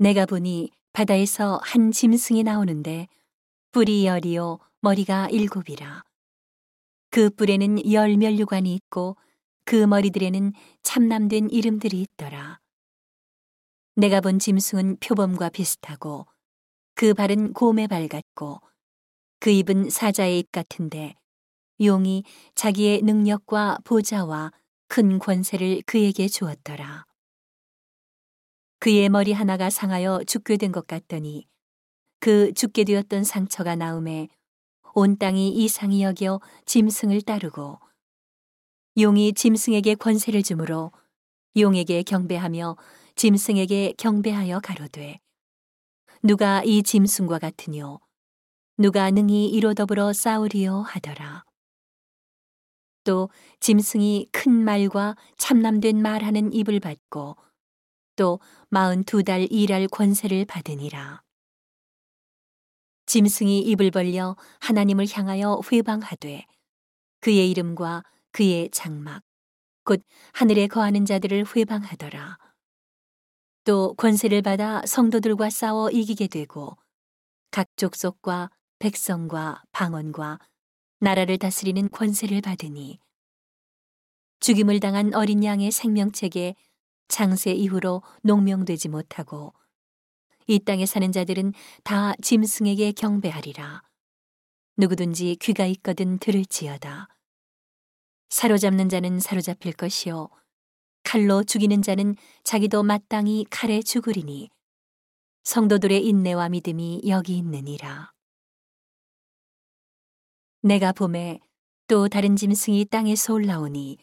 내가 보니 바다에서 한 짐승이 나오는데 뿔이 열이요 머리가 일곱이라. 그 뿔에는 열 면류관이 있고 그 머리들에는 참남된 이름들이 있더라. 내가 본 짐승은 표범과 비슷하고 그 발은 곰의 발 같고 그 입은 사자의 입 같은데 용이 자기의 능력과 보좌와 큰 권세를 그에게 주었더라. 그의 머리 하나가 상하여 죽게 된 것 같더니 그 죽게 되었던 상처가 나음에 온 땅이 이상히 여겨 짐승을 따르고 용이 짐승에게 권세를 주므로 용에게 경배하며 짐승에게 경배하여 가로되 누가 이 짐승과 같으뇨? 누가 능히 이로 더불어 싸우리요 하더라. 또 짐승이 큰 말과 참남된 말하는 입을 받고 또 마흔 두 달 일할 권세를 받으니라. 짐승이 입을 벌려 하나님을 향하여 회방하되 그의 이름과 그의 장막 곧 하늘에 거하는 자들을 회방하더라. 또 권세를 받아 성도들과 싸워 이기게 되고 각 족속과 백성과 방언과 나라를 다스리는 권세를 받으니 죽임을 당한 어린 양의 생명책에 장세 이후로 농명되지 못하고 이 땅에 사는 자들은 다 짐승에게 경배하리라. 누구든지 귀가 있거든 들을지어다. 사로잡는 자는 사로잡힐 것이요 칼로 죽이는 자는 자기도 마땅히 칼에 죽으리니 성도들의 인내와 믿음이 여기 있느니라. 내가 봄에 또 다른 짐승이 땅에서 올라오니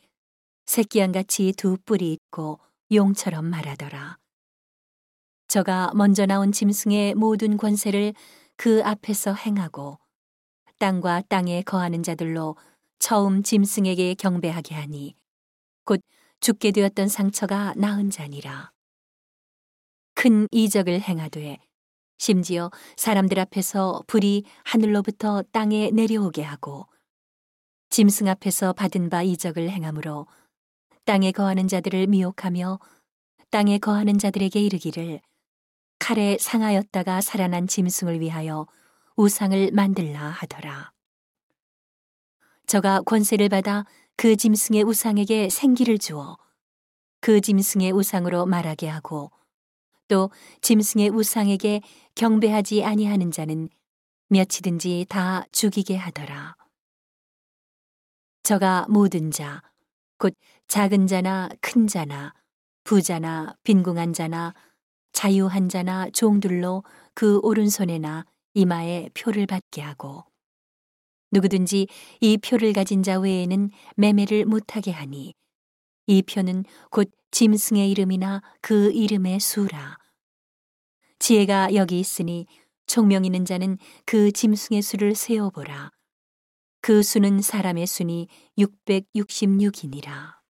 새끼양같이 두 뿔이 있고 용처럼 말하더라. 저가 먼저 나온 짐승의 모든 권세를 그 앞에서 행하고 땅과 땅에 거하는 자들로 처음 짐승에게 경배하게 하니 곧 죽게 되었던 상처가 나은 자니라. 큰 이적을 행하되 심지어 사람들 앞에서 불이 하늘로부터 땅에 내려오게 하고 짐승 앞에서 받은 바 이적을 행함으로 땅에 거하는 자들을 미혹하며 땅에 거하는 자들에게 이르기를 칼에 상하였다가 살아난 짐승을 위하여 우상을 만들라 하더라. 저가 권세를 받아 그 짐승의 우상에게 생기를 주어 그 짐승의 우상으로 말하게 하고 또 짐승의 우상에게 경배하지 아니하는 자는 며치든지 다 죽이게 하더라. 저가 모든 자, 곧 작은 자나 큰 자나 부자나 빈궁한 자나 자유한 자나 종들로 그 오른손에나 이마에 표를 받게 하고 누구든지 이 표를 가진 자 외에는 매매를 못하게 하니 이 표는 곧 짐승의 이름이나 그 이름의 수라. 지혜가 여기 있으니 총명 있는 자는 그 짐승의 수를 세어보라. 그 수는 사람의 수니 666이니라.